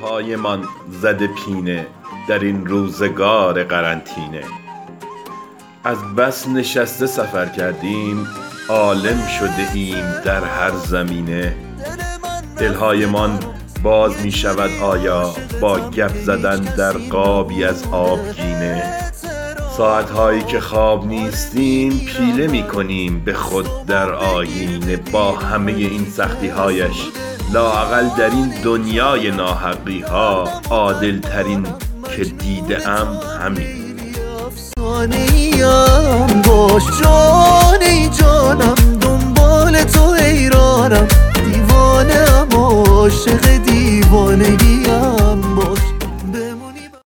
پایمان زده پینه در این روزگار قرنطینه. از بس نشسته سفر کردیم عالم شده ایم در هر زمینه. دلهایمان باز می شود آیا با گپ زدن در قابی از آبگینه. ساعت هایی که خواب نیستیم پیله می کنیم به خود در آیینه با همه این سختی هایش لاعقل در این دنیای ناحقی ها عادل ترین که دیده ام همین باش جان ای جانم دنبال تو ایرانم دیوانه ام عاشق